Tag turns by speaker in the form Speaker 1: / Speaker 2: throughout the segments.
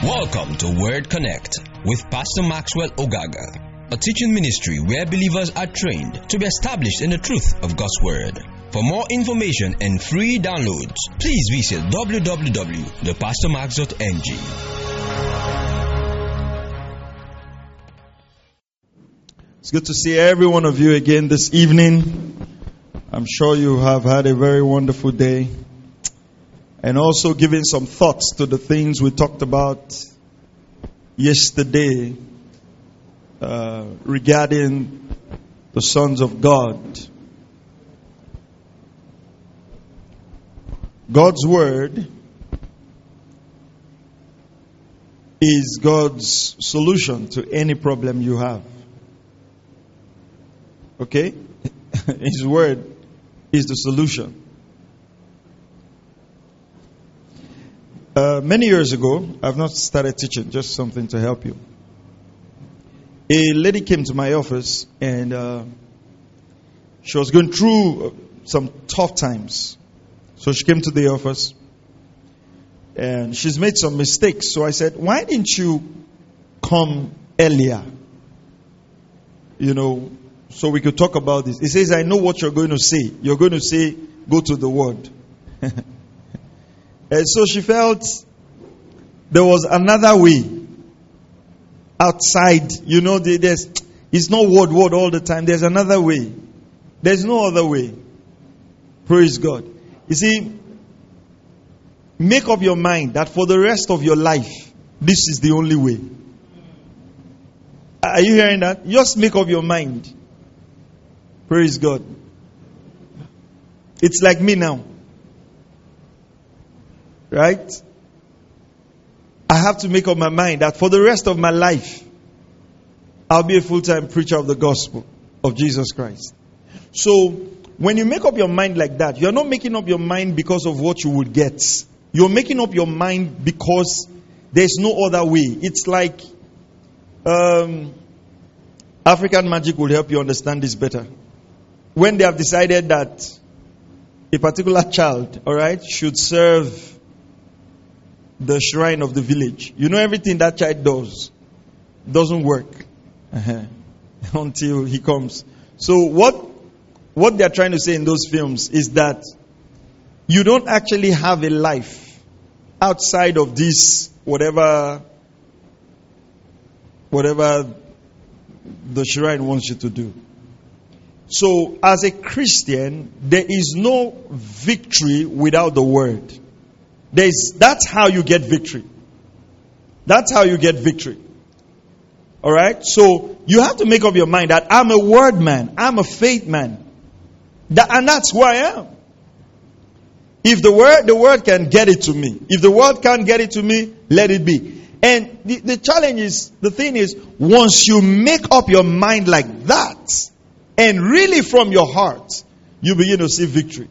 Speaker 1: Welcome to Word Connect with Pastor Maxwell Ogaga, a teaching ministry where believers are trained to be established in the truth of God's Word. For more information and free downloads, please visit www.thepastormax.ng.
Speaker 2: It's good to see every one of you again this evening. I'm sure you have had a very wonderful day. And also giving some thoughts to the things we talked about yesterday uh, regarding the sons of God. God's word is God's solution to any problem you have. Okay? His word is the solution. Uh, many years ago, I've not started teaching, just something to help you. A lady came to my office and uh, she was going through uh, some tough times. So she came to the office and she's made some mistakes. So I said, Why didn't you come earlier? You know, so we could talk about this. He says, I know what you're going to say. You're going to say, Go to the word. And so she felt there was another way outside. You know, there's, it's not word, word all the time. There's another way. There's no other way. Praise God. You see, make up your mind that for the rest of your life, this is the only way. Are you hearing that? Just make up your mind. Praise God. It's like me now. Right? I have to make up my mind that for the rest of my life, I'll be a full time preacher of the gospel of Jesus Christ. So, when you make up your mind like that, you're not making up your mind because of what you would get. You're making up your mind because there's no other way. It's like um, African magic will help you understand this better. When they have decided that a particular child, all right, should serve the shrine of the village. You know everything that child does doesn't work uh-huh. until he comes. So what what they are trying to say in those films is that you don't actually have a life outside of this whatever whatever the shrine wants you to do. So as a Christian, there is no victory without the word. There's, that's how you get victory. That's how you get victory. Alright? So you have to make up your mind that I'm a word man. I'm a faith man. That, and that's who I am. If the word, the word can get it to me. If the word can't get it to me, let it be. And the, the challenge is, the thing is, once you make up your mind like that, and really from your heart, you begin to see victory.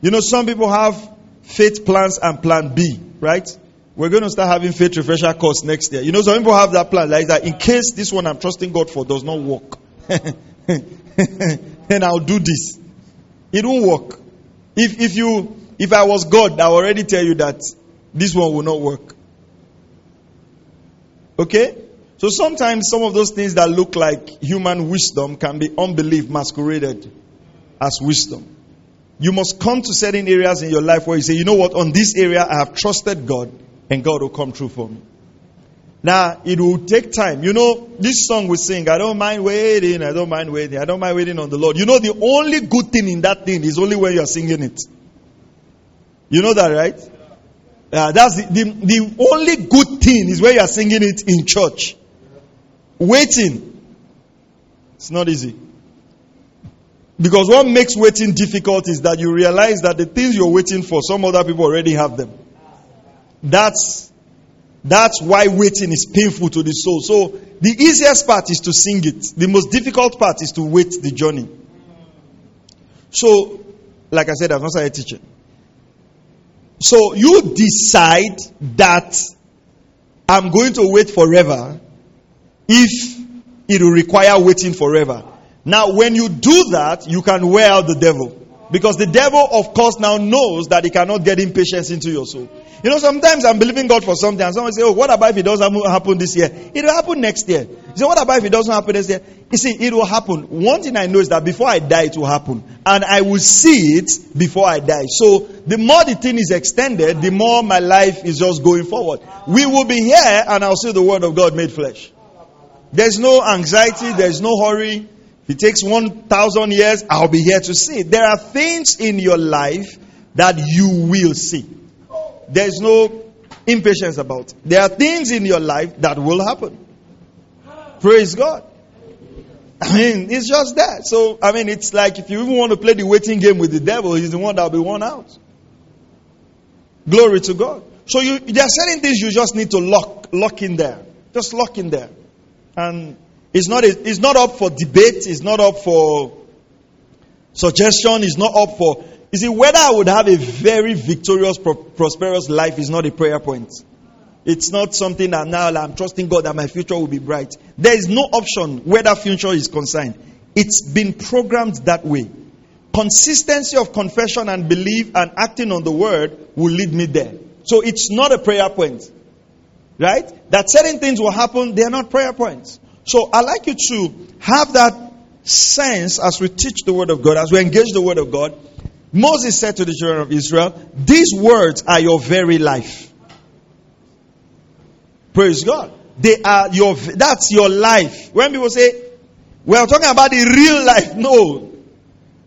Speaker 2: You know, some people have faith plans and plan B, right? We're going to start having faith refresher course next year. You know, some people have that plan like that. In case this one I'm trusting God for does not work, then I'll do this. It won't work. If if you if I was God, I already tell you that this one will not work. Okay? So sometimes some of those things that look like human wisdom can be unbelief masqueraded as wisdom. You must come to certain areas in your life where you say, you know what, on this area I have trusted God and God will come true for me. Now, it will take time. You know, this song we sing, I don't mind waiting, I don't mind waiting, I don't mind waiting on the Lord. You know, the only good thing in that thing is only when you're singing it. You know that, right? Uh, that's the, the, the only good thing is when you're singing it in church. Waiting. It's not easy. Because what makes waiting difficult is that you realize that the things you're waiting for, some other people already have them. That's that's why waiting is painful to the soul. So the easiest part is to sing it. The most difficult part is to wait the journey. So, like I said, I've not started teaching. So you decide that I'm going to wait forever if it will require waiting forever. Now, when you do that, you can wear out the devil. Because the devil, of course, now knows that he cannot get impatience into your soul. You know, sometimes I'm believing God for something, and someone say, "Oh, what about if it doesn't happen this year? It will happen next year." You say, "What about if it doesn't happen this year?" You see, it will happen. One thing I know is that before I die, it will happen, and I will see it before I die. So, the more the thing is extended, the more my life is just going forward. We will be here, and I'll see the Word of God made flesh. There's no anxiety. There's no hurry. If it takes 1,000 years, I'll be here to see. There are things in your life that you will see. There's no impatience about. It. There are things in your life that will happen. Praise God. I mean, it's just that. So, I mean, it's like if you even want to play the waiting game with the devil, he's the one that'll be won out. Glory to God. So you, there are certain things you just need to lock, lock in there. Just lock in there. And it's not, it's not up for debate. It's not up for suggestion. It's not up for. You see, whether I would have a very victorious, pro- prosperous life is not a prayer point. It's not something that now I'm trusting God that my future will be bright. There is no option where that future is concerned. It's been programmed that way. Consistency of confession and belief and acting on the word will lead me there. So it's not a prayer point. Right? That certain things will happen, they are not prayer points. So i like you to have that sense as we teach the Word of God, as we engage the Word of God. Moses said to the children of Israel, These words are your very life. Praise God. They are your, that's your life. When people say, we are talking about the real life. No.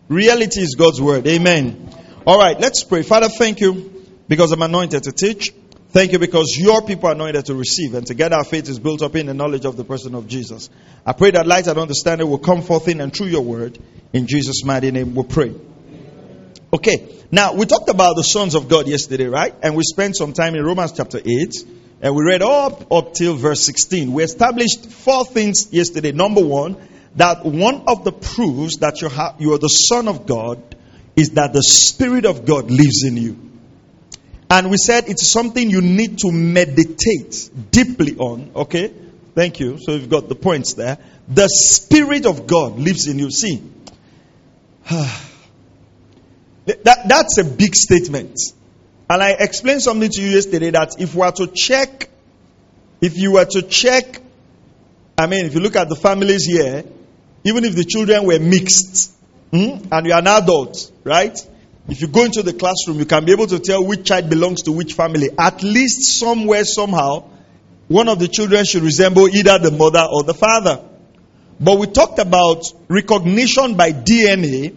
Speaker 2: Reality is God's word. Amen. All right, let's pray. Father, thank you because I'm anointed to teach. Thank you because your people are anointed to receive, and together our faith is built up in the knowledge of the person of Jesus. I pray that light and understanding will come forth in and through your word. In Jesus' mighty name we pray. Okay, now we talked about the sons of God yesterday, right? And we spent some time in Romans chapter 8, and we read up, up till verse 16. We established four things yesterday. Number one, that one of the proofs that you, have, you are the son of God is that the Spirit of God lives in you. And we said it's something you need to meditate deeply on. Okay? Thank you. So you've got the points there. The Spirit of God lives in you. See, that, that's a big statement. And I explained something to you yesterday that if we were to check, if you were to check, I mean, if you look at the families here, even if the children were mixed, hmm, and you're an adult, right? If you go into the classroom, you can be able to tell which child belongs to which family. At least somewhere, somehow, one of the children should resemble either the mother or the father. But we talked about recognition by DNA.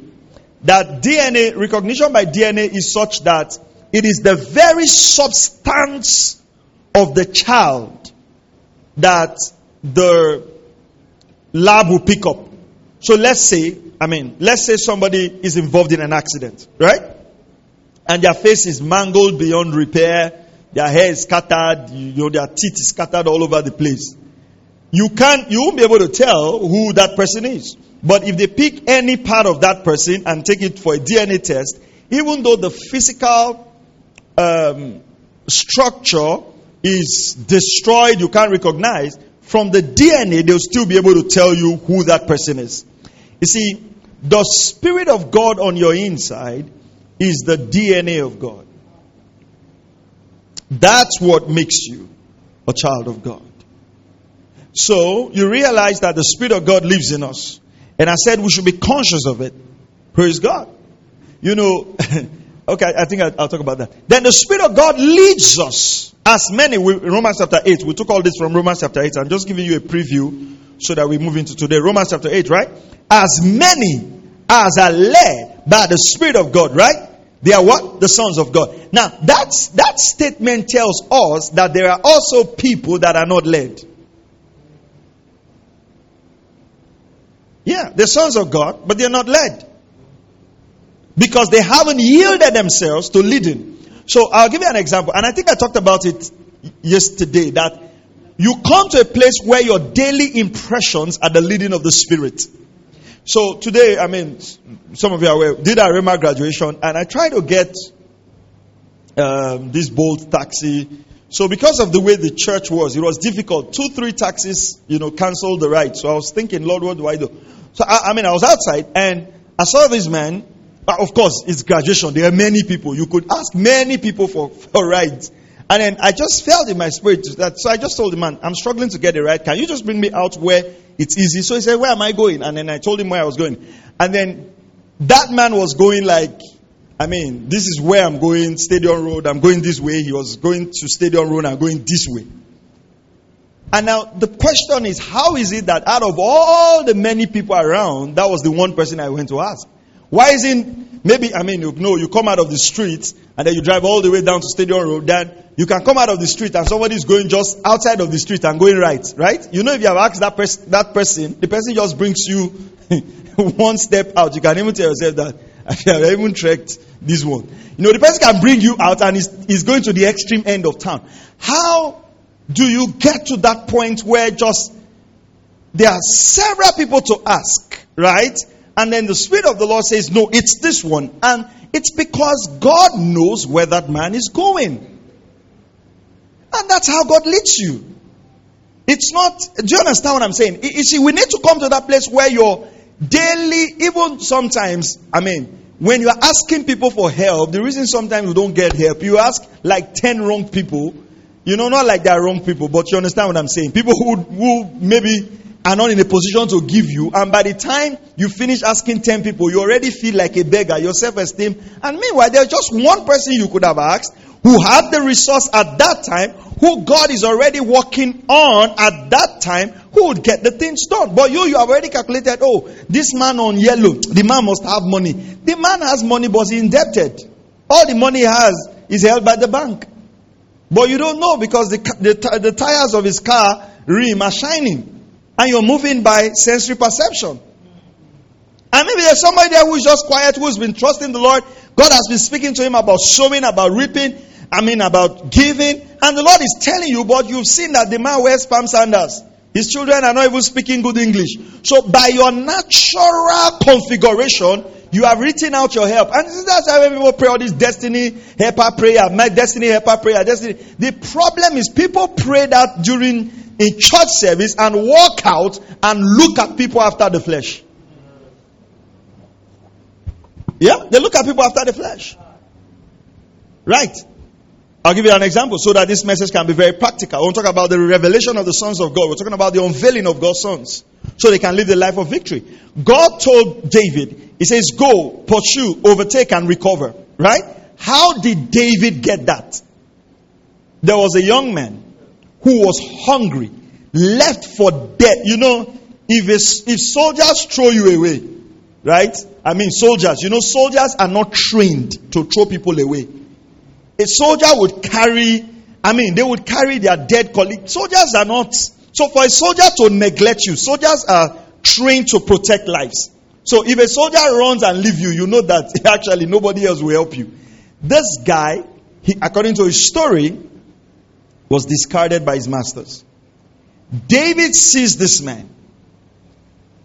Speaker 2: That DNA, recognition by DNA is such that it is the very substance of the child that the lab will pick up. So let's say I mean, let's say somebody is involved in an accident, right? And their face is mangled beyond repair, their hair is scattered, you know, their teeth is scattered all over the place. You can't, you won't be able to tell who that person is. But if they pick any part of that person and take it for a DNA test, even though the physical um, structure is destroyed, you can't recognize, from the DNA, they'll still be able to tell you who that person is. You see, the Spirit of God on your inside is the DNA of God. That's what makes you a child of God. So you realize that the Spirit of God lives in us. And I said we should be conscious of it. Praise God. You know, okay, I think I'll, talk about that. Then the Spirit of God leads us. As many, we, Romans chapter 8, we took all this from Romans chapter 8. I'm just giving you a preview so that we move into today. Romans chapter 8, right? As many as are led by the Spirit of God, right? They are what? The sons of God. Now, that's, that statement tells us that there are also people that are not led. Yeah, they're sons of God, but they're not led. Because they haven't yielded themselves to leading. So I'll give you an example. And I think I talked about it yesterday that you come to a place where your daily impressions are the leading of the Spirit. So today, I mean, some of you are aware, did a Rhema graduation, and I tried to get um, this Bolt taxi. So because of the way the church was, it was difficult. Two, three taxis, you know, canceled the ride. So I was thinking, Lord, what do I do? So I, I mean, I was outside, and I saw this man of course, it's graduation. There are many people. You could ask many people for, for rides. And then I just felt in my spirit that, so I just told the man, I'm struggling to get a right. Can you just bring me out where it's easy? So he said, Where am I going? And then I told him where I was going. And then that man was going like, I mean, this is where I'm going, Stadium Road. I'm going this way. He was going to Stadium Road. I'm going this way. And now the question is, how is it that out of all the many people around, that was the one person I went to ask? Why isn't maybe I mean you know you come out of the street and then you drive all the way down to Stadium Road, then you can come out of the street and somebody is going just outside of the street and going right, right? You know if you have asked that person that person, the person just brings you one step out. You can even tell yourself that I have even trekked this one. You know, the person can bring you out and is, is going to the extreme end of town. How do you get to that point where just there are several people to ask, right? And then the Spirit of the Lord says, No, it's this one. And it's because God knows where that man is going. And that's how God leads you. It's not, do you understand what I'm saying? You see, we need to come to that place where you're daily, even sometimes, I mean, when you're asking people for help, the reason sometimes you don't get help, you ask like 10 wrong people. You know, not like they're wrong people, but you understand what I'm saying. People who, who maybe are not in a position to give you. And by the time you finish asking 10 people, you already feel like a beggar, your self esteem. And meanwhile, there's just one person you could have asked who had the resource at that time, who God is already working on at that time, who would get the things done. But you, you have already calculated, oh, this man on yellow, the man must have money. The man has money, but he's indebted. All the money he has is held by the bank. But you don't know because the, the, the tires of his car rim are shining. And you're moving by sensory perception. And maybe there's somebody there who is just quiet, who's been trusting the Lord. God has been speaking to him about sowing, about reaping, I mean, about giving. And the Lord is telling you, but you've seen that the man wears palm sandals. His children are not even speaking good English. So, by your natural configuration, you have written out your help. And that's why people pray all this destiny helper prayer, my destiny helper prayer, destiny. The problem is people pray that during in church service and walk out and look at people after the flesh. Yeah, they look at people after the flesh. Right. I'll give you an example so that this message can be very practical. To talk about the revelation of the sons of God. We're talking about the unveiling of God's sons so they can live the life of victory. God told David, He says, Go, pursue, overtake, and recover. Right? How did David get that? There was a young man who was hungry, left for dead. You know, if, if soldiers throw you away, right? I mean, soldiers, you know, soldiers are not trained to throw people away. A soldier would carry, I mean, they would carry their dead colleague. Soldiers are not, so for a soldier to neglect you, soldiers are trained to protect lives. So if a soldier runs and leave you, you know that actually nobody else will help you. This guy, he, according to his story, was discarded by his masters. David sees this man.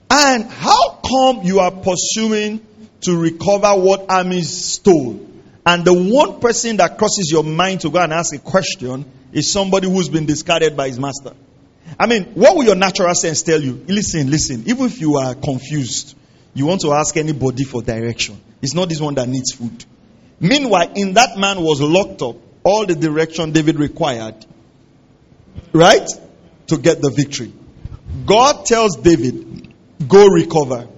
Speaker 2: And how come you are pursuing to recover what armies stole? And the one person that crosses your mind to go and ask a question is somebody who's been discarded by his master. I mean, what will your natural sense tell you? Listen, listen. Even if you are confused, you want to ask anybody for direction. It's not this one that needs food. Meanwhile, in that man was locked up all the direction David required Right? To get the victory. God tells David, go recover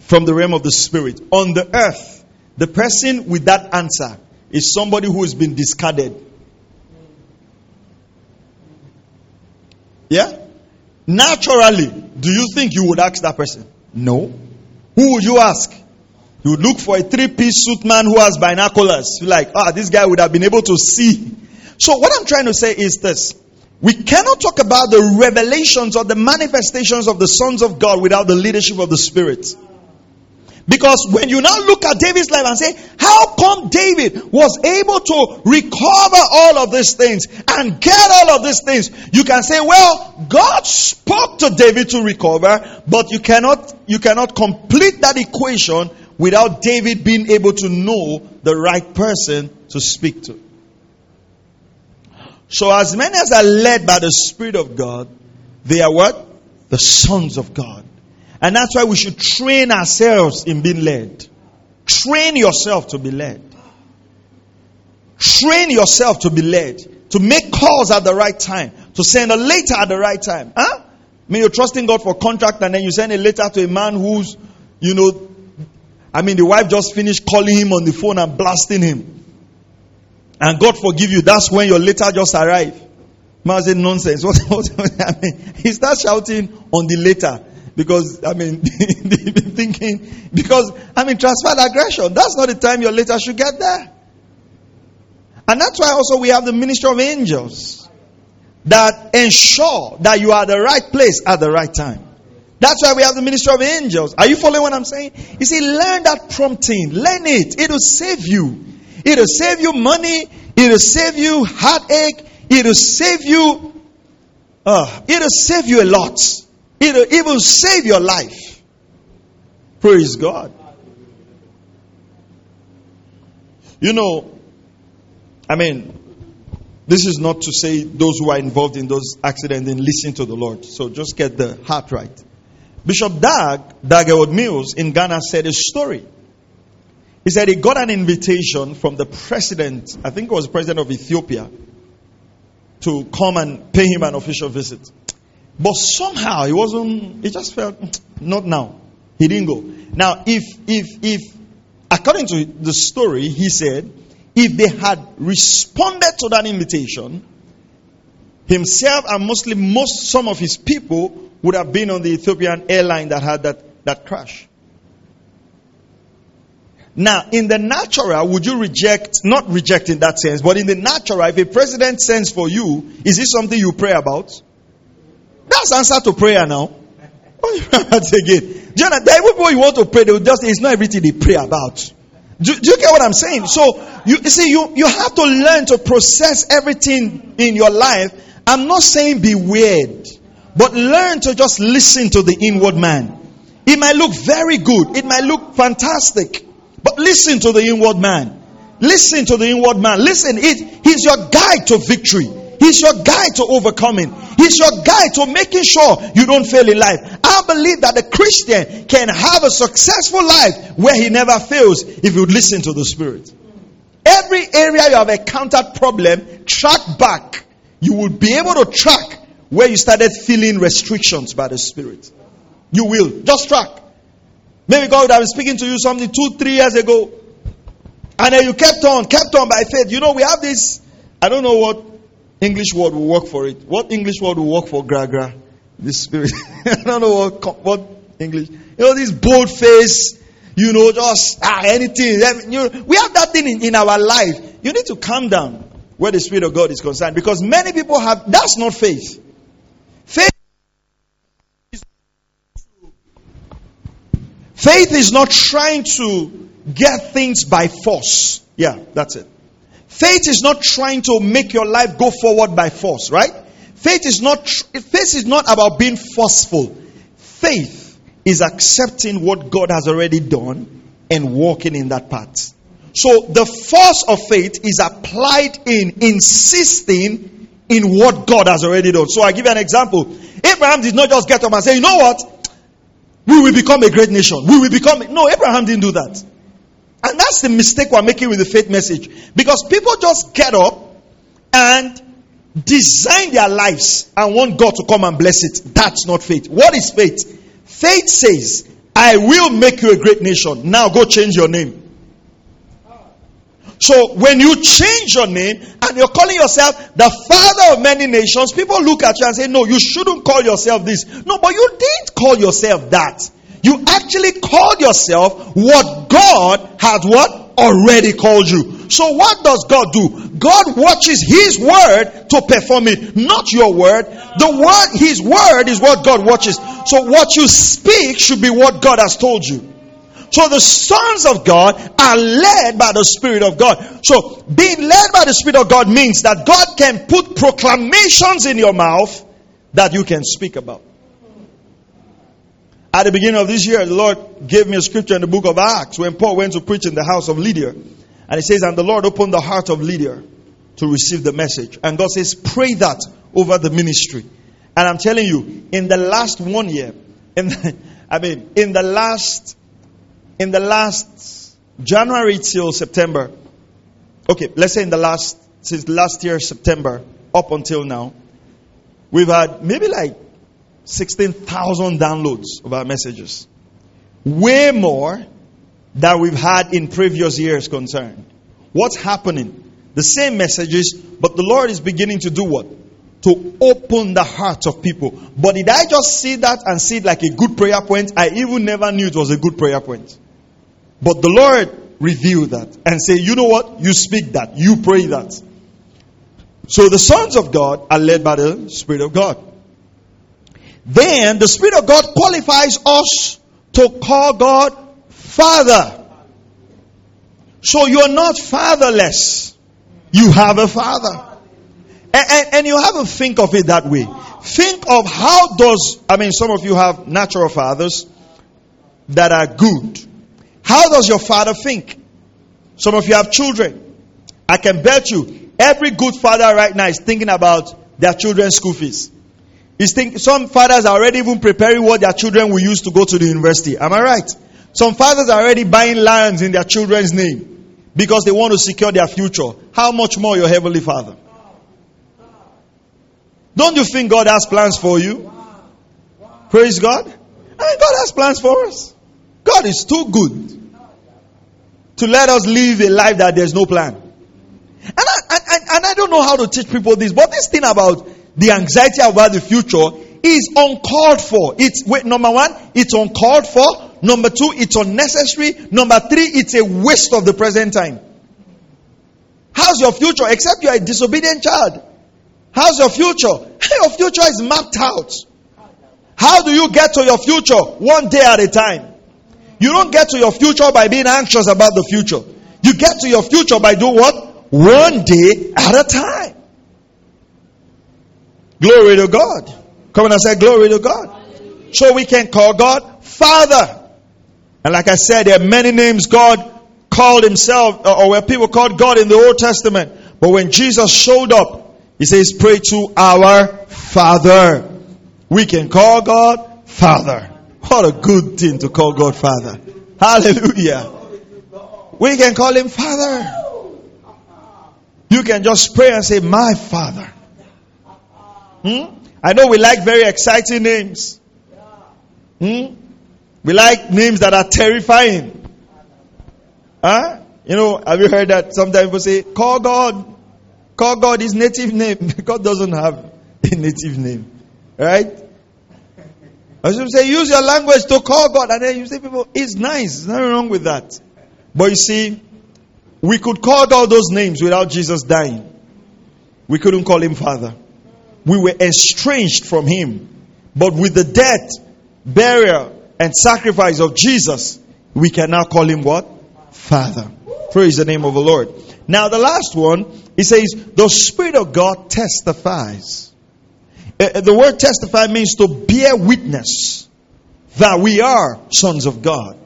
Speaker 2: from the realm of the spirit. On the earth, the person with that answer is somebody who has been discarded. Yeah? Naturally, do you think you would ask that person? No. Who would you ask? You would look for a three piece suit man who has binoculars. You're like, ah, this guy would have been able to see so, what I'm trying to say is this we cannot talk about the revelations or the manifestations of the sons of God without the leadership of the Spirit. Because when you now look at David's life and say, how come David was able to recover all of these things and get all of these things? You can say, well, God spoke to David to recover, but you cannot, you cannot complete that equation without David being able to know the right person to speak to. So as many as are led by the Spirit of God, they are what? The sons of God. And that's why we should train ourselves in being led. Train yourself to be led. Train yourself to be led. To make calls at the right time. To send a letter at the right time. Huh? I mean, you're trusting God for contract and then you send a letter to a man who's, you know, I mean, the wife just finished calling him on the phone and blasting him. And God forgive you. That's when your letter just arrived. Man said nonsense. What, what, I mean, he starts shouting on the letter because I mean, thinking because I mean, transferred aggression. That's not the time your letter should get there. And that's why also we have the ministry of angels that ensure that you are the right place at the right time. That's why we have the ministry of angels. Are you following what I'm saying? You see, learn that prompting. Learn it. It'll save you. It'll save you money. It'll save you heartache. It'll save you. Uh, it'll save you a lot. It'll even save your life. Praise God. You know, I mean, this is not to say those who are involved in those accidents didn't listen to the Lord. So just get the heart right. Bishop Dag, Dag Mills in Ghana said a story. He said he got an invitation from the president, I think it was the president of Ethiopia, to come and pay him an official visit. But somehow he wasn't, he just felt, not now. He didn't go. Now, if, if, if, according to the story, he said, if they had responded to that invitation, himself and mostly most some of his people would have been on the Ethiopian airline that had that, that crash. Now, in the natural, would you reject, not reject in that sense, but in the natural, if a president sends for you, is this something you pray about? That's answer to prayer now. That's again. Do there are people you want to pray, they will just, it's not everything they pray about. Do, do, you get what I'm saying? So you, you see, you, you have to learn to process everything in your life. I'm not saying be weird, but learn to just listen to the inward man. It might look very good, it might look fantastic, but listen to the inward man. Listen to the inward man. Listen, it, he's your guide to victory. He's your guide to overcoming. He's your guide to making sure you don't fail in life. I believe that the Christian can have a successful life where he never fails if you listen to the Spirit. Every area you have encountered problem, track back. You will be able to track where you started feeling restrictions by the Spirit. You will. Just track. Maybe God would have been speaking to you something two, three years ago. And then you kept on, kept on by faith. You know, we have this, I don't know what English word will work for it. What English word will work for Gragra? The spirit. I don't know what, what English. You know, this bold face, you know, just ah, anything. You know, we have that thing in, in our life. You need to calm down where the Spirit of God is concerned because many people have, that's not. Faith is, faith is not trying to get things by force. Yeah, that's it. Faith is not trying to make your life go forward by force, right? Faith is not faith is not about being forceful. Faith is accepting what God has already done and walking in that path. So the force of faith is applied in insisting in what God has already done. So I give you an example. Abraham did not just get up and say, "You know what? We will become a great nation. We will become." No, Abraham didn't do that. And that's the mistake we're making with the faith message. Because people just get up and design their lives and want God to come and bless it. That's not faith. What is faith? Faith says, I will make you a great nation. Now go change your name. So when you change your name and you're calling yourself the father of many nations, people look at you and say, No, you shouldn't call yourself this. No, but you didn't call yourself that. You actually called yourself what God had what? Already called you. So what does God do? God watches His word to perform it, not your word. The word, His word is what God watches. So what you speak should be what God has told you. So the sons of God are led by the Spirit of God. So being led by the Spirit of God means that God can put proclamations in your mouth that you can speak about. At the beginning of this year, the Lord gave me a scripture in the book of Acts when Paul went to preach in the house of Lydia. And it says, And the Lord opened the heart of Lydia to receive the message. And God says, Pray that over the ministry. And I'm telling you, in the last one year, and I mean, in the last, in the last January till September, okay, let's say in the last, since last year, September, up until now, we've had maybe like 16,000 downloads of our messages. Way more than we've had in previous years concerned. What's happening? The same messages, but the Lord is beginning to do what? To open the hearts of people. But did I just see that and see it like a good prayer point? I even never knew it was a good prayer point. But the Lord revealed that and say, you know what? You speak that. You pray that. So the sons of God are led by the Spirit of God. Then the Spirit of God qualifies us to call God Father. So you're not fatherless. You have a father. And, and, and, you have to think of it that way. Think of how does, I mean, some of you have natural fathers that are good. How does your father think? Some of you have children. I can bet you every good father right now is thinking about their children's school fees. He's think, some fathers are already even preparing what their children will use to go to the university. Am I right? Some fathers are already buying lands in their children's name because they want to secure their future. How much more your heavenly Father? Don't you think God has plans for you? Praise God. And God has plans for us. God is too good to let us live a life that there's no plan. And I, I, and I don't know how to teach people this, but this thing about the anxiety about the future is uncalled for. It's wait, number one, it's uncalled for. Number two, it's unnecessary. Number three, it's a waste of the present time. How's your future? Except you are a disobedient child. How's your future? Your future is mapped out. How do you get to your future? One day at a time. You don't get to your future by being anxious about the future. You get to your future by doing what? One day at a time. Glory to God. Come on and say glory to God. So we can call God Father. And like I said, there are many names God called himself, uh, or where people called God in the Old Testament. But when Jesus showed up, he says, pray to our Father. We can call God Father. What a good thing to call God Father. Hallelujah. We can call him Father. You can just pray and say, My Father. Hmm? I know we like very exciting names. Hmm? We like names that are terrifying. Huh? You know, have you heard that sometimes people say, call God. Call God his native name. God doesn't have a native name. Right? I should say, use your language to call God. And then you say, people, it's nice. There's nothing wrong with that. But you see, we could call God those names without Jesus dying. We couldn't call him Father. We were estranged from him. But with the death, burial, and sacrifice of Jesus, we can now call him what? Father. Praise the name of the Lord. Now, the last one, he says, the Spirit of God testifies. Uh, uh, the word testify means to bear witness that we are sons of God.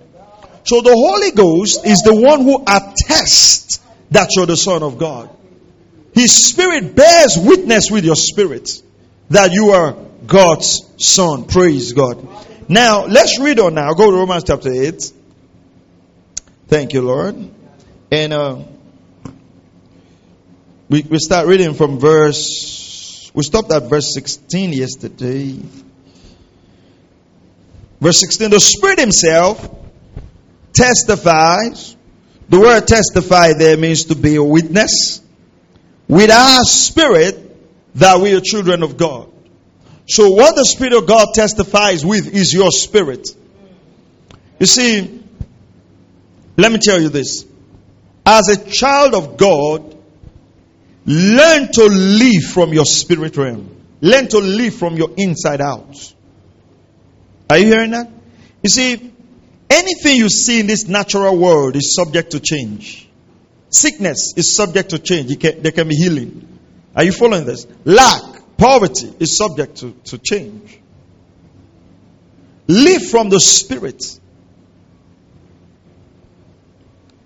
Speaker 2: So the Holy Ghost is the one who attests that you're the Son of God. His Spirit bears witness with your spirit that you are God's Son. Praise God. Now, let's read on now. Go to Romans chapter 8. Thank you, Lord. And uh, we, we start reading from verse, we stopped at verse 16 yesterday. Verse 16 The Spirit Himself testifies. The word testify there means to be a witness. With our spirit that we are children of God. So, what the Spirit of God testifies with is your spirit. You see, let me tell you this. As a child of God, learn to live from your spirit realm. Learn to live from your inside out. Are you hearing that? You see, anything you see in this natural world is subject to change. Sickness is subject to change. Can, there can be healing. Are you following this? Lack Poverty is subject to, to change. Live from the Spirit.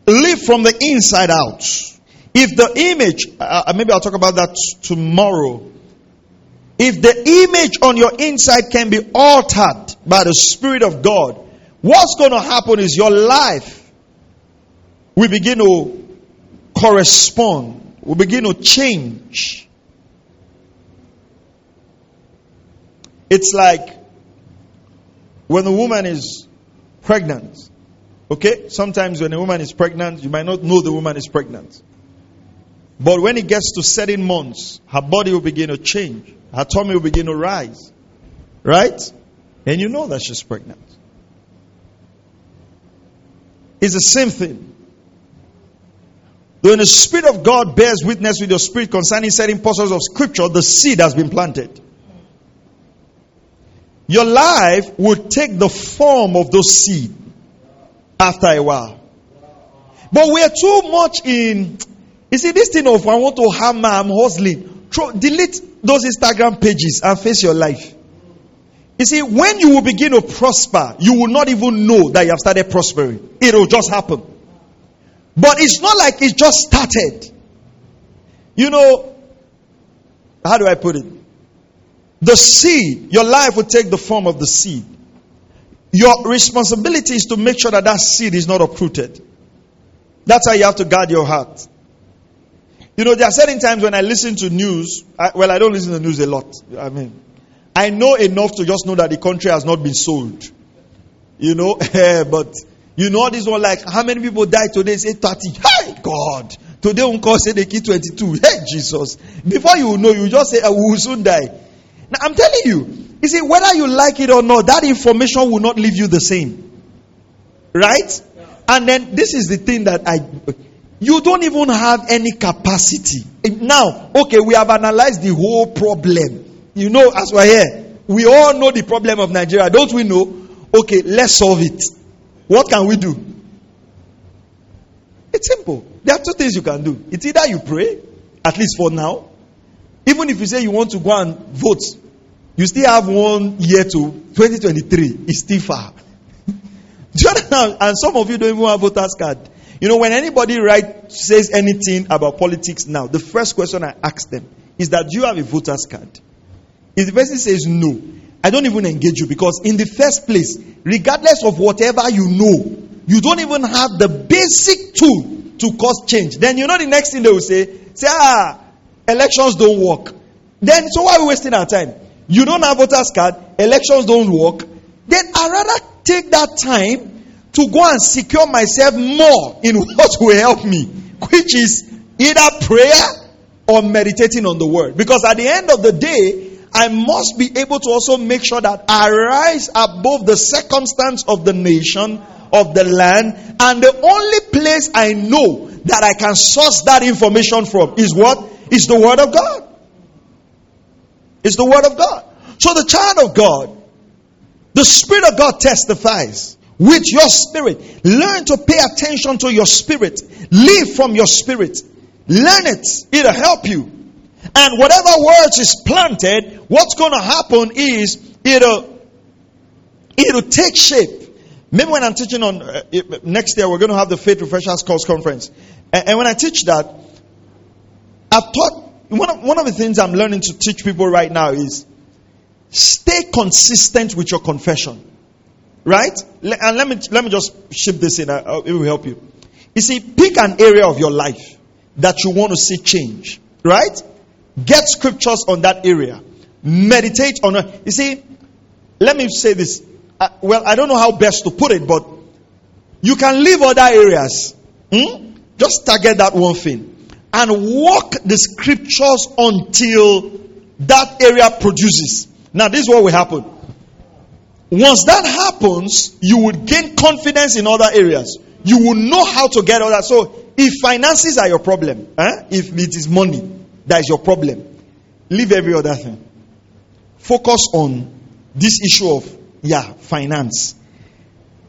Speaker 2: Live from the inside out. If the image, uh, uh, maybe I'll talk about that tomorrow. If the image on your inside can be altered by the Spirit of God, what's going to happen is your life will begin to correspond, will begin to change. It's like when a woman is pregnant. Okay? Sometimes when a woman is pregnant, you might not know the woman is pregnant. But when it gets to certain months, her body will begin to change. Her tummy will begin to rise. Right? And you know that she's pregnant. It's the same thing. When the Spirit of God bears witness with your spirit concerning certain portions of Scripture, the seed has been planted. Your life will take the form of those seed after a while. But we're too much in, you see, this thing of I want to hammer, I'm hustling. Throw, delete those Instagram pages and face your life. You see, when you will begin to prosper, you will not even know that you have started prospering. It will just happen. But it's not like it just started. You know, how do I put it? The seed, your life will take the form of the seed. Your responsibility is to make sure that that seed is not uprooted. That's how you have to guard your heart. You know, there are certain times when I listen to news. I, well, I don't listen to news a lot. I mean, I know enough to just know that the country has not been sold. You know, eh, but you know this one like how many people died today? Say 30. Hey God. Today Uncle say the key 22. Hey Jesus. Before you know, you just say I will soon die. Now I'm telling you, you see, whether you like it or not, that information will not leave you the same. Right? And then this is the thing that I you don't even have any capacity. Now, okay, we have analyzed the whole problem. You know, as we're here, we all know the problem of Nigeria. Don't we know? Okay, let's solve it. What can we do? It's simple. There are two things you can do. It's either you pray, at least for now. Even if you say you want to go and vote, you still have one year to 2023. It's still far. do you understand? And some of you don't even have voters card. You know, when anybody write says anything about politics now, the first question I ask them is that do you have a voter's card? If the person says no, I don't even engage you because in the first place, regardless of whatever you know, you don't even have the basic tool to cause change. Then you know the next thing they will say, say ah, elections don't work. Then so why are we wasting our time? You don't have voters card, elections don't work. Then I rather take that time to go and secure myself more in what will help me, which is either prayer or meditating on the word. Because at the end of the day, I must be able to also make sure that I rise above the circumstance of the nation, of the land, and the only place I know that I can source that information from is what? Is the Word of God. It's the Word of God. So the child of God, the Spirit of God testifies with your spirit. Learn to pay attention to your spirit. Live from your spirit. Learn it. It'll help you. And whatever words is planted, what's going to happen is it'll it'll take shape. Maybe when I'm teaching on uh, next year, we're going to have the Faith Refreshers Course Conference, and, and when I teach that, I've taught one of, one of the things I'm learning to teach people right now is stay consistent with your confession. Right? And let me let me just shift this in. Uh, it will help you. You see, pick an area of your life that you want to see change. Right? Get scriptures on that area. Meditate on it. You see, let me say this. Uh, well, I don't know how best to put it, but you can leave other areas. Hmm? Just target that one thing and walk the scriptures until that area produces. Now, this is what will happen. Once that happens, you would gain confidence in other areas. You will know how to get all that. So, if finances are your problem, eh? if it is money that is your problem, leave every other thing. Focus on this issue of, yeah, finance.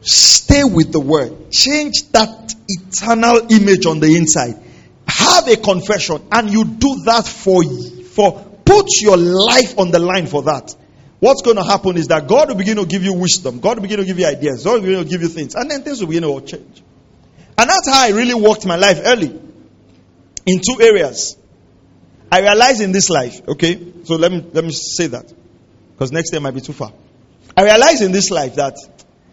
Speaker 2: Stay with the word. Change that eternal image on the inside. Have a confession, and you do that for, for put your life on the line for that what's going to happen is that God will begin to give you wisdom. God will begin to give you ideas. God will begin to give you things. And then things will begin to change. And that's how I really worked my life early. In two areas. I realized in this life, okay, so let me let me say that. Because next day might be too far. I realized in this life that,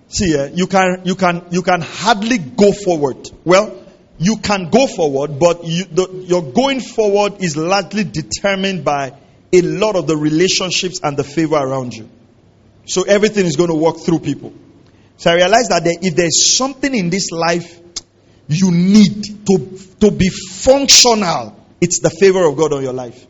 Speaker 2: see, uh, you can you can you can hardly go forward. Well, you can go forward, but you, the, your going forward is largely determined by a lot of the relationships and the favor around you. So everything is going to work through people. So I realized that if there's something in this life you need to, to be functional, it's the favor of God on your life.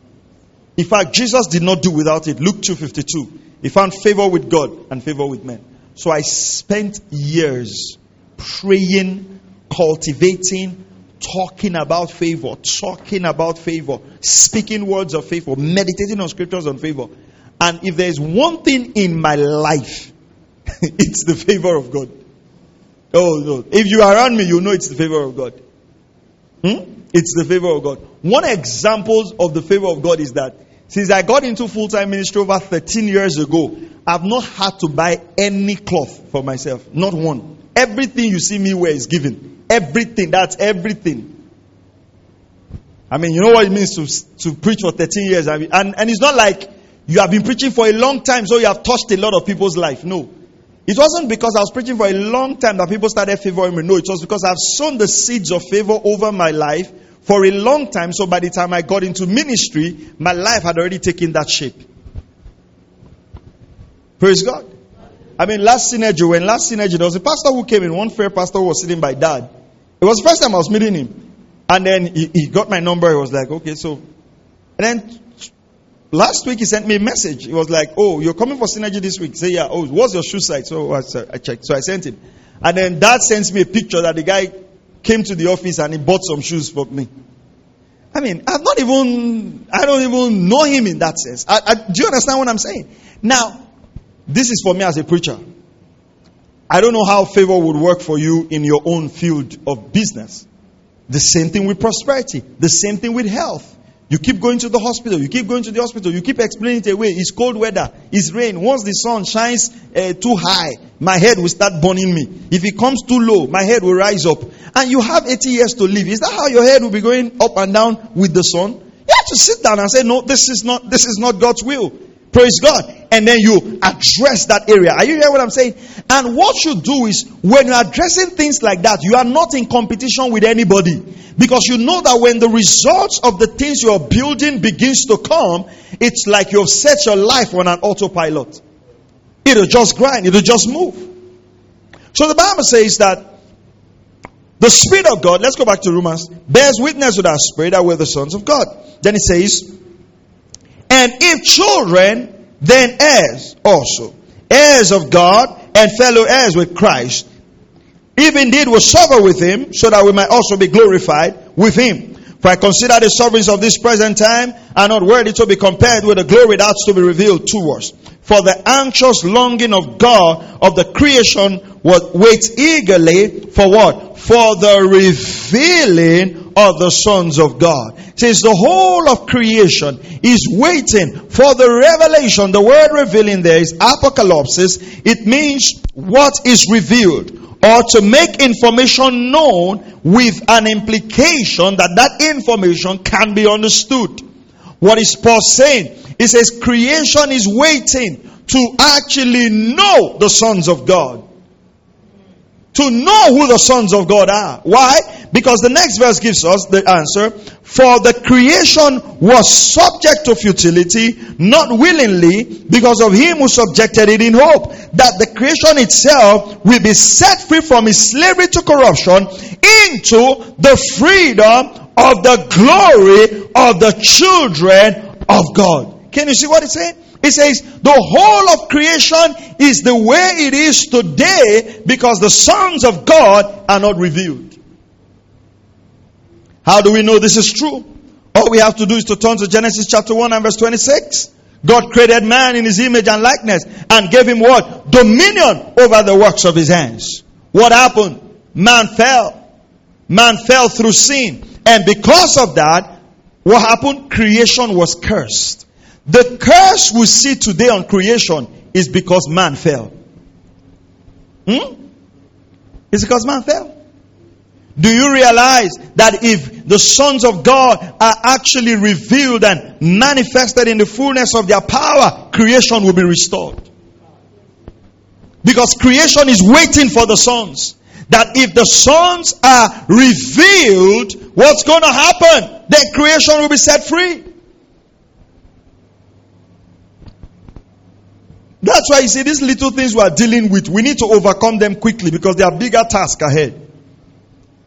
Speaker 2: In fact, Jesus did not do without it. Luke 2:52. He found favor with God and favor with men. So I spent years praying, cultivating, talking about favor, talking about favor, speaking words of favor, meditating on scriptures on favor. And if there's one thing in my life, it's the favor of God. Oh, no. If you are around me, you know it's the favor of God. Hmm? It's the favor of God. One example of the favor of God is that since I got into full time ministry over 13 years ago, I've not had to buy any cloth for myself. Not one. Everything you see me wear is given. Everything. That's everything. I mean, you know what it means to, to preach for 13 years. I mean, and, and it's not like you have been preaching for a long time, so you have touched a lot of people's life. No. It wasn't because I was preaching for a long time that people started favoring me. No, it was because I've sown the seeds of favor over my life for a long time. So by the time I got into ministry, my life had already taken that shape. Praise God. I mean, last synergy, when last synergy, there was a pastor who came in, one fair pastor was sitting by dad. It was the first time I was meeting him. And then he, he got my number. He was like, okay, so. And then Last week he sent me a message. He was like, "Oh, you're coming for synergy this week." Say, "Yeah." Oh, what's your shoe size? So I, I checked. So I sent him, and then Dad sends me a picture that the guy came to the office and he bought some shoes for me. I mean, I've not even, I don't even know him in that sense. I, I, do you understand what I'm saying? Now, this is for me as a preacher. I don't know how favor would work for you in your own field of business. The same thing with prosperity. The same thing with health. You keep going to the hospital. You keep going to the hospital. You keep explaining it away. It's cold weather. It's rain. Once the sun shines uh, too high, my head will start burning me. If it comes too low, my head will rise up. And you have 80 years to live. Is that how your head will be going up and down with the sun? You have to sit down and say, no, this is not, this is not God's will. Praise God. And then you address that area. Are you hearing what I'm saying? And what you do is when you're addressing things like that, you are not in competition with anybody. Because you know that when the results of the things you're building begins to come, it's like you've set your life on an autopilot. It'll just grind, it'll just move. So the Bible says that the Spirit of God, let's go back to Romans, bears witness with our spirit that we're the sons of God. Then it says, and if children, then heirs also. Heirs of God and fellow heirs with Christ. If indeed we suffer with him, so that we might also be glorified with him. For I consider the sufferings of this present time are not worthy to be compared with the glory that's to be revealed to us. For the anxious longing of God of the creation waits eagerly for what? For the revealing of the sons of God. Says the whole of creation is waiting for the revelation. The word revealing there is apocalypse. It means what is revealed or to make information known with an implication that that information can be understood. What is Paul saying? He says creation is waiting to actually know the sons of God to know who the sons of God are. Why? Because the next verse gives us the answer. For the creation was subject to futility, not willingly, because of him who subjected it in hope, that the creation itself will be set free from its slavery to corruption into the freedom of the glory of the children of God. Can you see what it's saying? It says the whole of creation is the way it is today because the sons of God are not revealed. How do we know this is true? All we have to do is to turn to Genesis chapter 1 and verse 26. God created man in his image and likeness and gave him what? Dominion over the works of his hands. What happened? Man fell. Man fell through sin. And because of that, what happened? Creation was cursed. The curse we see today on creation is because man fell. Hmm? It's because man fell. Do you realize that if the sons of God are actually revealed and manifested in the fullness of their power, creation will be restored? Because creation is waiting for the sons. That if the sons are revealed, what's going to happen? Then creation will be set free. That's why you see these little things we are dealing with, we need to overcome them quickly because there are bigger tasks ahead.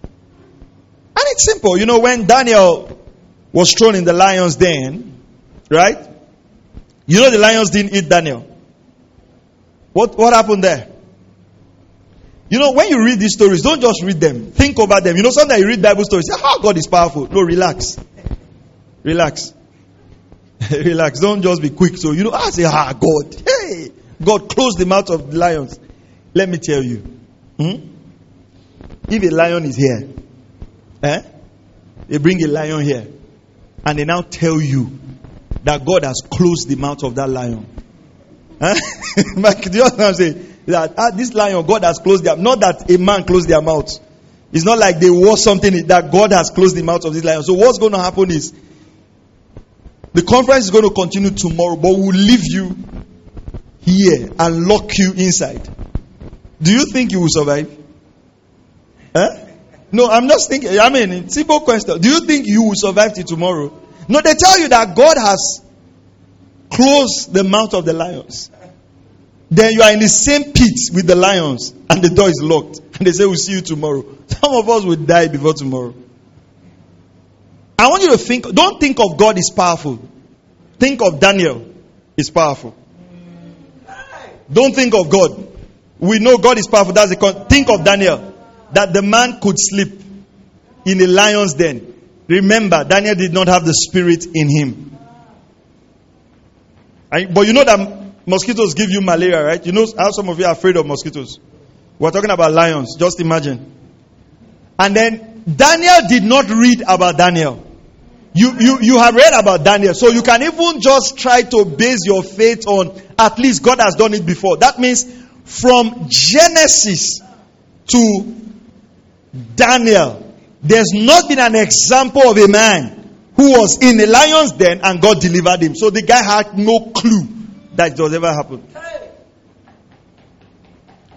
Speaker 2: And it's simple. You know, when Daniel was thrown in the lion's den, right? You know the lions didn't eat Daniel. What, what happened there? You know, when you read these stories, don't just read them. Think about them. You know, sometimes you read Bible stories, how oh, God is powerful. No, relax. Relax. relax. Don't just be quick. So, you know, I say, ah, God. Hey, God closed the mouth of the lions. Let me tell you. Hmm? If a lion is here, eh? They bring a lion here. And they now tell you that God has closed the mouth of that lion. Mike, do you understand what I'm saying? That ah, this lion, God has closed their not that a man closed their mouth. It's not like they wore something that God has closed the mouth of this lion. So what's going to happen is the conference is going to continue tomorrow, but we'll leave you here and lock you inside. Do you think you will survive? Huh? No, I'm just thinking. I mean, simple question. Do you think you will survive till tomorrow? No, they tell you that God has closed the mouth of the lions. Then you are in the same pit with the lions and the door is locked. And they say, We'll see you tomorrow. Some of us will die before tomorrow. I want you to think, don't think of God is powerful. Think of Daniel is powerful. Don't think of God. We know God is powerful. That's the con- think of Daniel. That the man could sleep in a lion's den. Remember, Daniel did not have the spirit in him. And, but you know that mosquitoes give you malaria, right? You know how some of you are afraid of mosquitoes. We're talking about lions. Just imagine. And then Daniel did not read about Daniel. You, you, you have read about Daniel. So you can even just try to base your faith on at least God has done it before. That means from Genesis to Daniel, there's not been an example of a man who was in a lion's den and God delivered him. So the guy had no clue that was ever happened.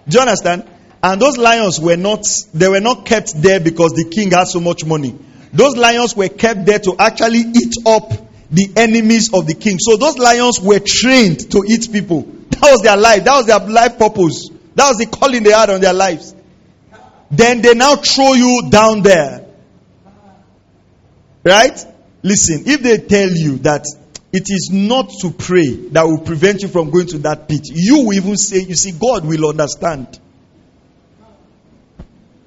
Speaker 2: Do you understand? And those lions were not, they were not kept there because the king had so much money. Those lions were kept there to actually eat up the enemies of the king. So those lions were trained to eat people. That was their life. That was their life purpose. That was the calling they had on their lives. Then they now throw you down there. Right? Listen, if they tell you that it is not to pray that will prevent you from going to that pit, you will even say, You see, God will understand.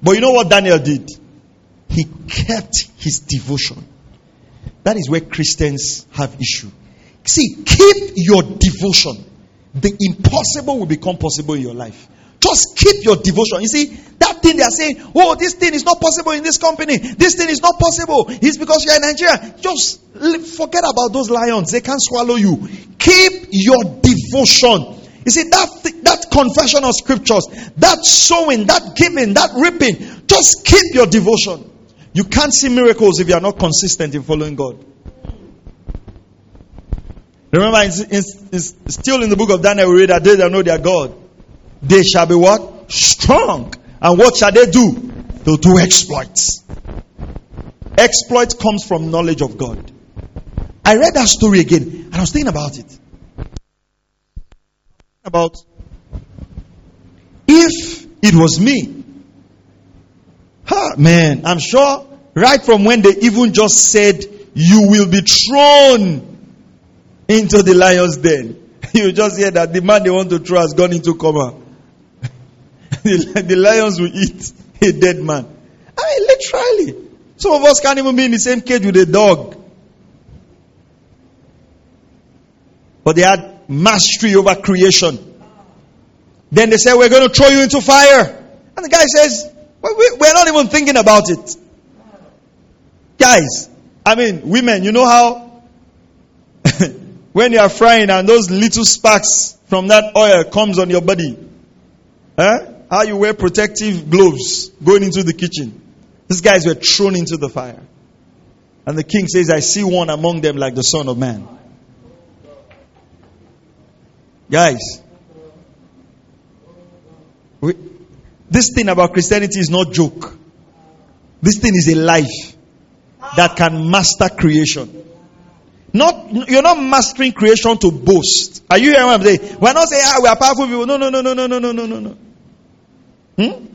Speaker 2: But you know what Daniel did? He kept his devotion. That is where Christians have issue. See, keep your devotion. The impossible will become possible in your life. Just keep your devotion. You see, that thing they are saying, oh, this thing is not possible in this company. This thing is not possible. It's because you're in Nigeria. Just forget about those lions. They can't swallow you. Keep your devotion. You see, that, that confession of scriptures, that sowing, that giving, that reaping, just keep your devotion. You can't see miracles if you are not consistent in following God. Remember, it's, it's, it's still in the book of Daniel, we read that they that know their God they shall be what? Strong. And what shall they do? They'll do exploits. Exploit comes from knowledge of God. I read that story again and I was thinking about it. About if it was me, huh, man, I'm sure right from when they even just said you will be thrown into the lion's den, you just hear that the man they want to throw has gone into coma. the, lions will eat a dead man. I mean, literally. Some of us can't even be in the same cage with a dog. But they had mastery over creation. Then they said, We're going to throw you into fire. And the guy says, We're not even thinking about it. Guys, I mean, women, you know how when you are frying and those little sparks from that oil comes on your body, huh? How you wear protective gloves going into the kitchen. These guys were thrown into the fire. And the king says, I see one among them like the Son of Man. Guys, We, this thing about Christianity is not joke. This thing is a life that can master creation. Not you're not mastering creation to boast. Are you hearing what I'm saying? We're not saying ah we are powerful people. No, no, no, no, no, no, no, no, no, no. Hmm?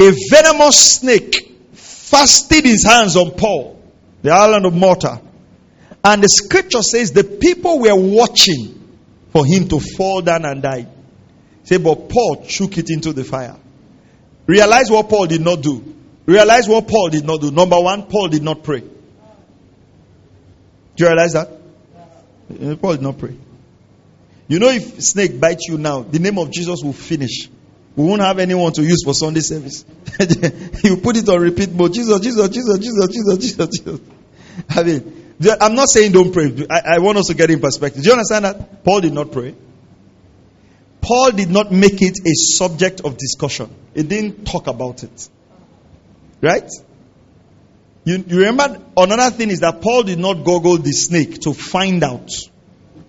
Speaker 2: A venomous snake fastened his hands on Paul, the island of Malta. And the scripture says the people were watching for him to fall down and die. Say, but Paul shook it into the fire. Realize what Paul did not do. Realize what Paul did not do. Number one, Paul did not pray. Do you realize that? Paul did not pray. You know, if snake bites you now, the name of Jesus will finish. We won't have anyone to use for Sunday service. you put it on repeat mode. Jesus, Jesus, Jesus, Jesus, Jesus, Jesus, Jesus. I mean, I'm not saying don't pray. I, I want us to get in perspective. Do you understand that? Paul did not pray. Paul did not make it a subject of discussion. He didn't talk about it. Right? You, you remember another thing is that Paul did not google the snake to find out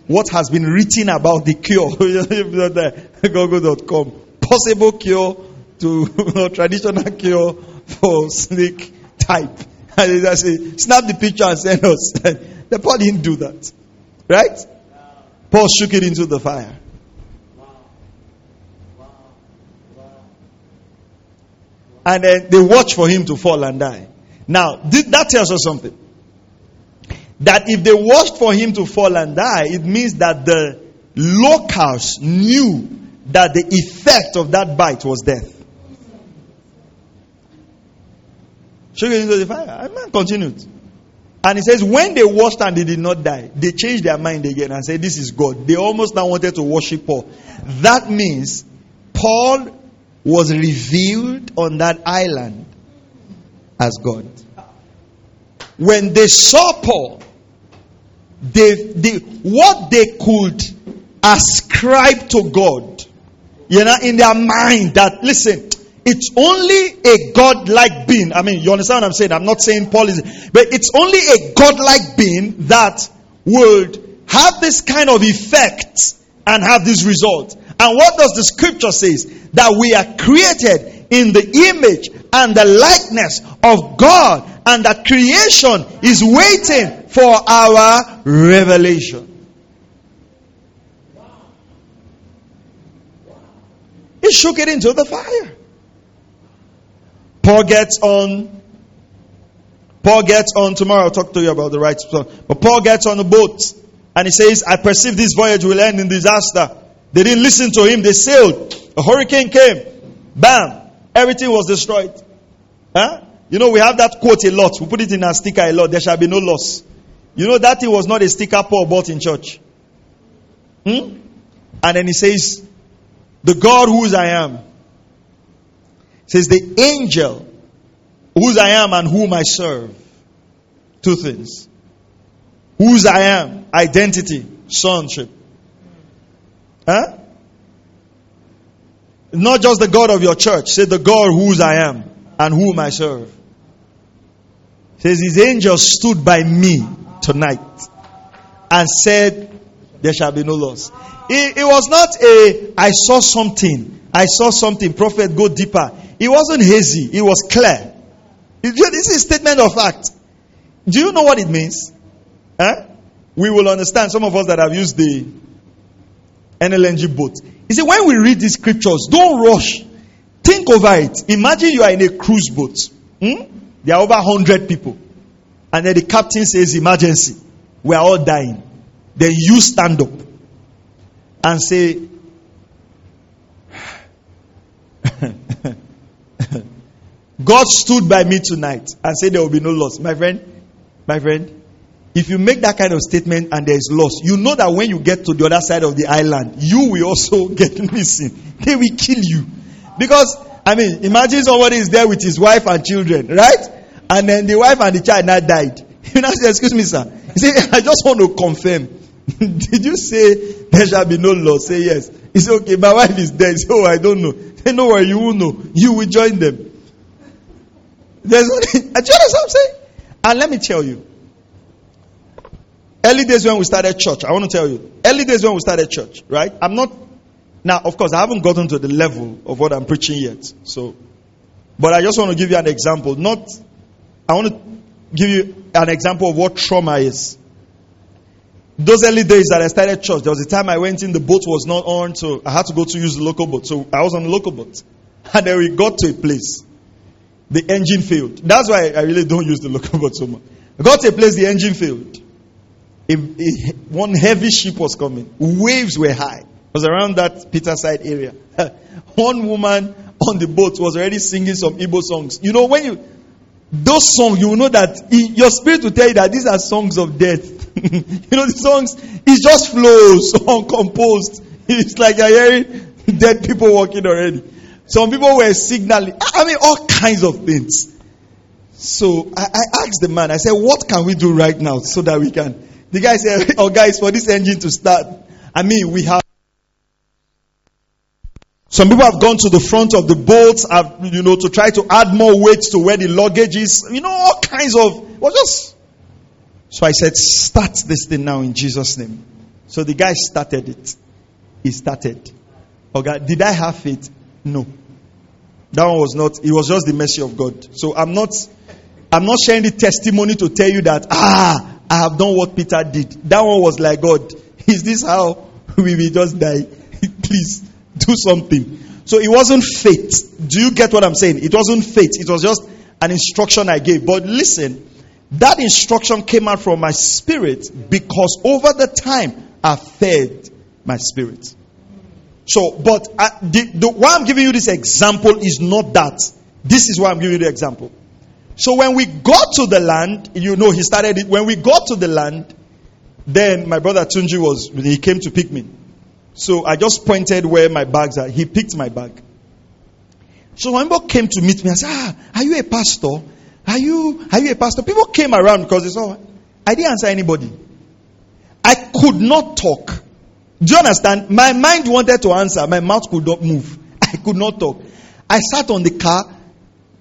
Speaker 2: what has been written about the cure. Google.com. Possible cure to traditional cure for snake type. And I say, snap the picture and send us. the Paul didn't do that. Right? Paul shook it into the fire. And then they watch for him to fall and die. Now, that tells us something. That if they watched for him to fall and die, it means that the locals knew that the effect of that bite was death. It into the fire. And man continued. And he says, when they watched and they did not die, they changed their mind again and said, This is God. They almost now wanted to worship Paul. That means Paul was revealed on that island as God. When they saw Paul, they, they, what they could ascribe to God, you know, in their mind that, listen, it's only a God-like being. I mean, you understand what I'm saying? I'm not saying Paul is, but it's only a God-like being that would have this kind of effect and have this result. And what does the scripture says? That we are created in the image and the likeness of God and that creation is waiting for our revelation. He shook it into the fire. Paul gets on. Paul gets on tomorrow. I'll talk to you about the right stuff. But Paul gets on the boat and he says, I perceive this voyage will end in disaster. They didn't listen to him. They sailed. A hurricane came. Bam. Everything was destroyed. Huh? You know, we have that quote a lot. We put it in our sticker a lot. There shall be no loss. You know, that thing was not a sticker Paul bought in church. Hmm? And then he says, The God whose I am says the angel whose I am and whom I serve. Two things. Whose I am, identity, sonship. Huh? Not just the God of your church. Say the God whose I am and whom I serve. Says his angel stood by me tonight and said, There shall be no loss. It, it was not a I saw something. I saw something. Prophet, go deeper. It wasn't hazy, it was clear. This is a statement of fact. Do you know what it means? Huh? We will understand. Some of us that have used the NLNG boat. You see, when we read these scriptures, don't rush. Think over it. Imagine you are in a cruise boat. Hmm? There are over 100 people. And then the captain says, Emergency. We are all dying. Then you stand up and say, God stood by me tonight and said there will be no loss. My friend, my friend, if you make that kind of statement and there is loss, you know that when you get to the other side of the island, you will also get missing. They will kill you. Because, I mean, imagine somebody is there with his wife and children, right? And then the wife and the child now died. You now say, Excuse me, sir. He say, I just want to confirm. Did you say there shall be no law? Say yes. He said, Okay, my wife is dead. Oh, I don't know. Say, No worry, you will know. You will join them. There's only, do you understand what I'm saying? And let me tell you, early days when we started church, I want to tell you, early days when we started church, right? I'm not Now, of course, I haven't gotten to the level of what I'm preaching yet. So, but I just want to give you an example. Not, I want to give you an example of what trauma is. Those early days that I started church, there was a time I went in, the boat was not on, so I had to go to use the local boat. So I was on the local boat. And then we got to a place. The engine failed. That's why I really don't use the local boat so much. I got to a place, the engine failed. One heavy ship was coming. Waves were high. Was around that Peterside area. one woman on the boat was already singing some Igbo songs. You know, when you, those songs, you will know that your spirit will tell you that these are songs of death. you know, the songs, it just flows uncomposed. It's like you're hearing dead people walking already. Some people were signaling, I mean, all kinds of things. So I, I asked the man, I said, What can we do right now so that we can? The guy said, Oh, guys, for this engine to start, I mean, we have. Some people have gone to the front of the boat, have, you know, to try to add more weight to where the luggage is. You know, all kinds of. Well, just. So I said, Start this thing now in Jesus' name. So the guy started it. He started. Okay, did I have faith? No. That one was not, it was just the mercy of God. So I'm not, I'm not sharing the testimony to tell you that, ah, I have done what Peter did. That one was like, God, is this how we will just die? Please do something. So it wasn't faith. Do you get what I'm saying? It wasn't faith. It was just an instruction I gave. But listen, that instruction came out from my spirit because over the time I fed my spirit. So, but uh, the, the, why I'm giving you this example is not that. This is why I'm giving you the example. So when we got to the land, you know, he started it. When we got to the land, then my brother Tunji was, he came to pick me. So I just pointed where my bags are. He picked my bag. So when people came to meet me, I said, ah, are you a pastor? Are you, are you a pastor? People came around because they saw, I didn't answer anybody. I could not talk. Do you understand? My mind wanted to answer, my mouth could not move. I could not talk. I sat on the car.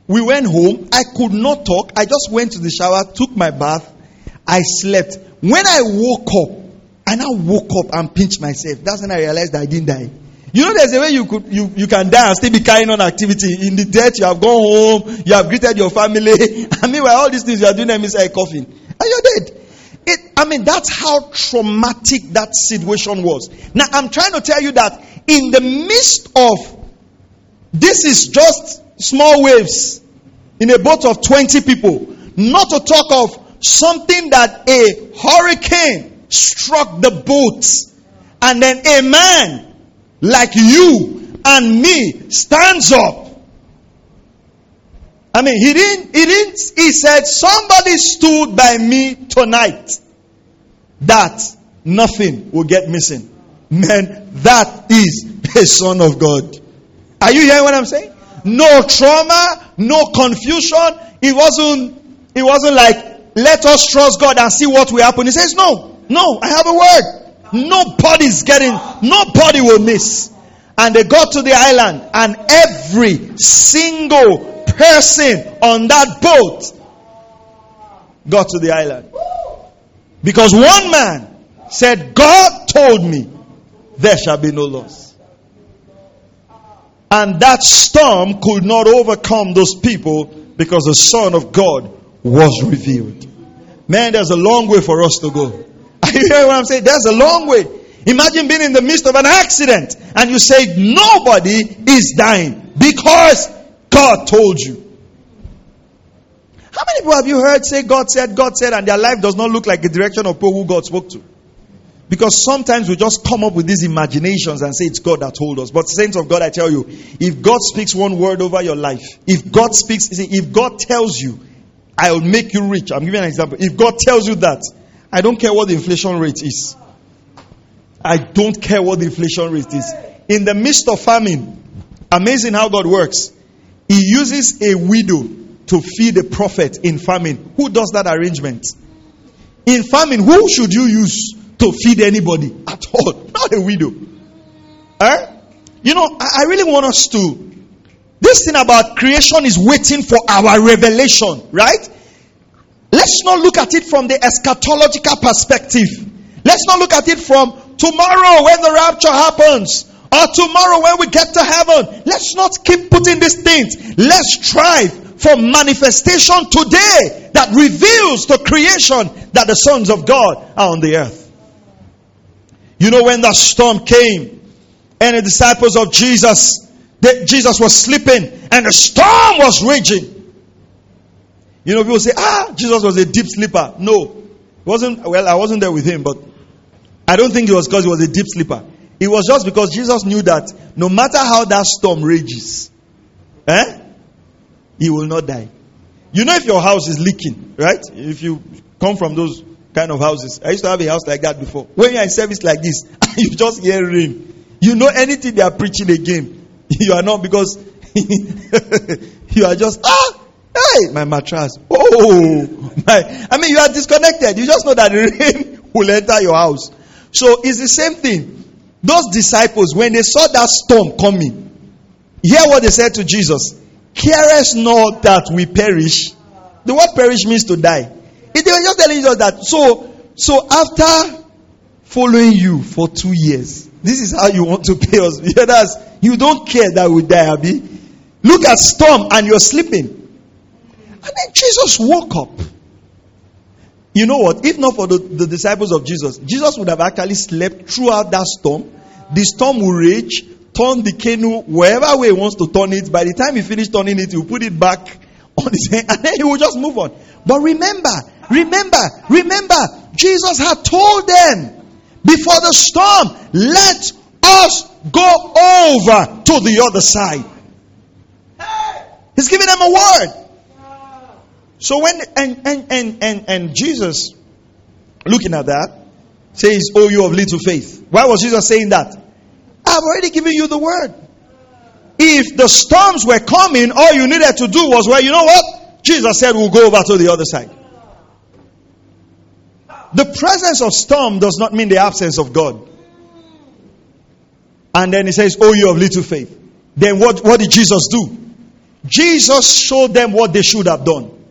Speaker 2: We went home. I could not talk. I just went to the shower, took my bath. I slept. When I woke up, I now woke up and pinched myself. That's when I realized that I didn't die. You know, there's a way you could you, you can die and still be carrying on activity. In the death, you have gone home, you have greeted your family. I mean, all these things you are doing them inside a coffin, and you're dead. It, I mean, that's how traumatic that situation was. Now, I'm trying to tell you that in the midst of this is just small waves in a boat of 20 people, not to talk of something that a hurricane struck the boat, and then a man like you and me stands up I mean, he didn't, he didn't, he said, somebody stood by me tonight that nothing will get missing. Man, that is the Son of God. Are you hearing what I'm saying? No trauma, no confusion. It wasn't, it wasn't like, let us trust God and see what will happen. He says, no, no, I have a word. Nobody's getting, nobody will miss. And they got to the island and every single person on that boat got to the island. Because one man said, God told me there shall be no loss. And that storm could not overcome those people because the Son of God was revealed. Man, there's a long way for us to go. You hearing what I'm saying? There's a long way. Imagine being in the midst of an accident and you say nobody is dying because God told you. How many people have you heard say God said, God said, and their life does not look like the direction of people who God spoke to? Because sometimes we just come up with these imaginations and say it's God that told us. But saints of God, I tell you, if God speaks one word over your life, if God speaks, if God tells you, I will make you rich. I'm giving an example. If God tells you that, I don't care what the inflation rate is. I don't care what the inflation rate is. In the midst of famine, amazing how God works. He uses a widow to feed a prophet in famine. Who does that arrangement? In famine, who should you use to feed anybody at all? Not a widow. Eh? You know, I really want us to. This thing about creation is waiting for our revelation, right? Let's not look at it from the eschatological perspective. Let's not look at it from tomorrow when the rapture happens. Or tomorrow when we get to heaven, let's not keep putting these things. Let's strive for manifestation today that reveals to creation that the sons of God are on the earth. You know, when the storm came and the disciples of Jesus, they, Jesus was sleeping and the storm was raging. You know, people say, ah, Jesus was a deep sleeper. No, it wasn't. Well, I wasn't there with him, but I don't think it was because he was a deep sleeper. It was just because Jesus knew that no matter how that storm rages, eh, he will not die. You know, if your house is leaking, right? If you come from those kind of houses, I used to have a house like that before. When you're in service like this, you just hear rain. You know anything they are preaching again, you are not because you are just ah Hey, my mattress. Oh, my. I mean, you are disconnected. You just know that the rain will enter your house. So it's the same thing. Those disciples, when they saw that storm coming, hear what they said to Jesus. Carest not that we perish. The word perish means to die. They were just telling Jesus that. So, so after following you for two years, this is how you want to pay us. You don't care that we die, Abby. Look at storm and you're sleeping. And then Jesus woke up. You know what? If not for the, the disciples of Jesus, Jesus would have actually slept throughout that storm. The storm will rage, turn the canoe wherever way he wants to turn it. By the time he finished turning it, he will put it back on his head and then he will just move on. But remember, remember, remember, Jesus had told them before the storm, let us go over to the other side. He's giving them a word. So when and and and and, and Jesus looking at that says, Oh, you of little faith. Why was Jesus saying that? I've already given you the word. If the storms were coming, all you needed to do was, well, you know what? Jesus said, We'll go over to the other side. The presence of storm does not mean the absence of God. And then he says, Oh, you of little faith. Then what, what did Jesus do? Jesus showed them what they should have done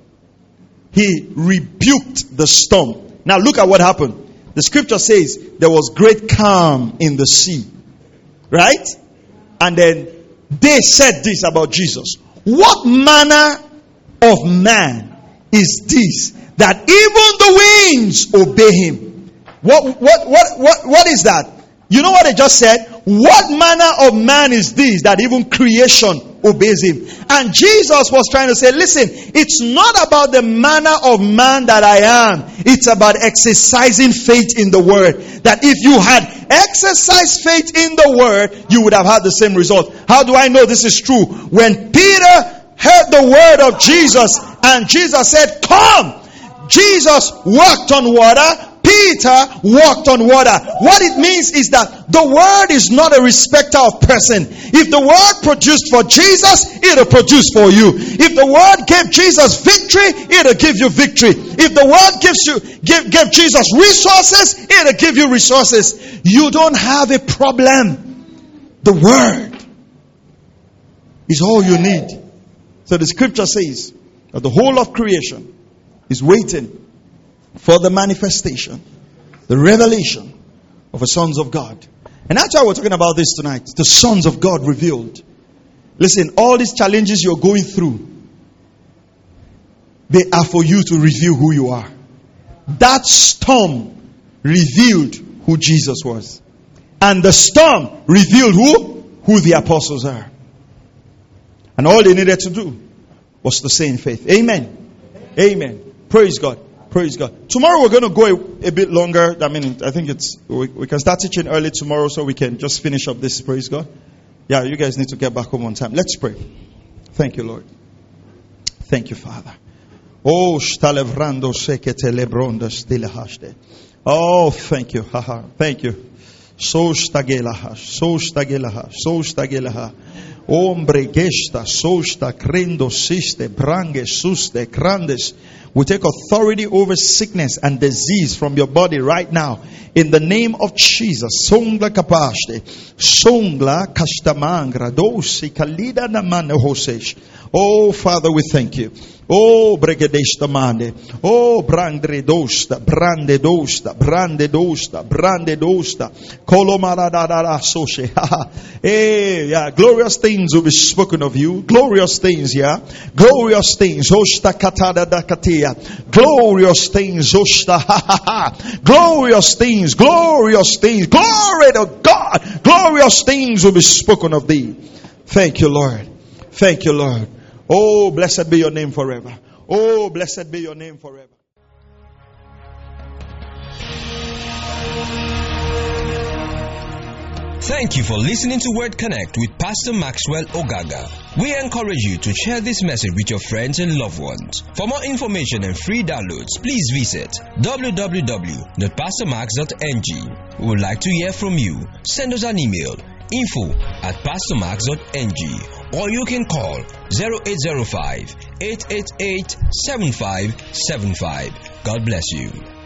Speaker 2: he rebuked the storm. Now look at what happened. The scripture says there was great calm in the sea. Right? And then they said this about Jesus. What manner of man is this that even the winds obey him? What, what, what, what, what is that? You know what they just said? What manner of man is this that even creation obeys him. And Jesus was trying to say, listen, it's not about the manner of man that I am. It's about exercising faith in the word. That if you had exercised faith in the word, you would have had the same result. How do I know this is true? When Peter heard the word of Jesus and Jesus said, come, Jesus walked on water, Peter walked on water. What it means is that the word is not a respecter of person. If the word produced for Jesus, it'll produce for you. If the word gave Jesus victory, it'll give you victory. If the word gives you give, give Jesus resources, it'll give you resources. You don't have a problem. The word is all you need. So the scripture says that the whole of creation is waiting for the manifestation, the revelation of the sons of God. And that's why we're talking about this tonight. The sons of God revealed. Listen, all these challenges you're going through, they are for you to reveal who you are. That storm revealed who Jesus was. And the storm revealed who? Who the apostles are. And all they needed to do was to say in faith. Amen. Amen. Praise God. Praise God. Tomorrow we're going to go a, a, bit longer. I mean, I think it's we, we, can start teaching early tomorrow so we can just finish up this. Praise God. Yeah, you guys need to get back home on time. Let's pray. Thank you, Lord. Thank you, Father. Oh, stalevrando sekete lebronda stile Oh, thank you. Haha. Thank you. So stagelaha. So stagelaha. So stagelaha. Ombre gesta. So sta crendo siste. Brange suste. Grandes. We take authority over sickness and disease from your body right now. In the name of Jesus. Songla kapashte. Songla kashtamangra dosi kalida namane hosesh. Oh, Father, we thank you. Oh, bregedesta mande. Oh, brandre dosta, brande dosta, brande dosta, brande dosta. Kolomaradadada soshe. Hey, eh, yeah, glorious things will be spoken of you. Glorious things, yeah. Glorious things. Oh, Osta katada dakatia. Glorious things. Oh, Osta ha ha ha. Glorious things. Glorious things. Glory to God. Glorious things will be spoken of thee. Thank you, Lord. Thank you, Lord. Oh, blessed be your name forever. Oh, blessed be your name forever.
Speaker 1: Thank you for listening to Word Connect with Pastor Maxwell Ogaga. We encourage you to share this message with your friends and loved ones. For more information and free downloads, please visit www.pastormax.ng. We would like to hear from you. Send us an email info at pastormax.ng or you can call 0805 888 7575. God bless you.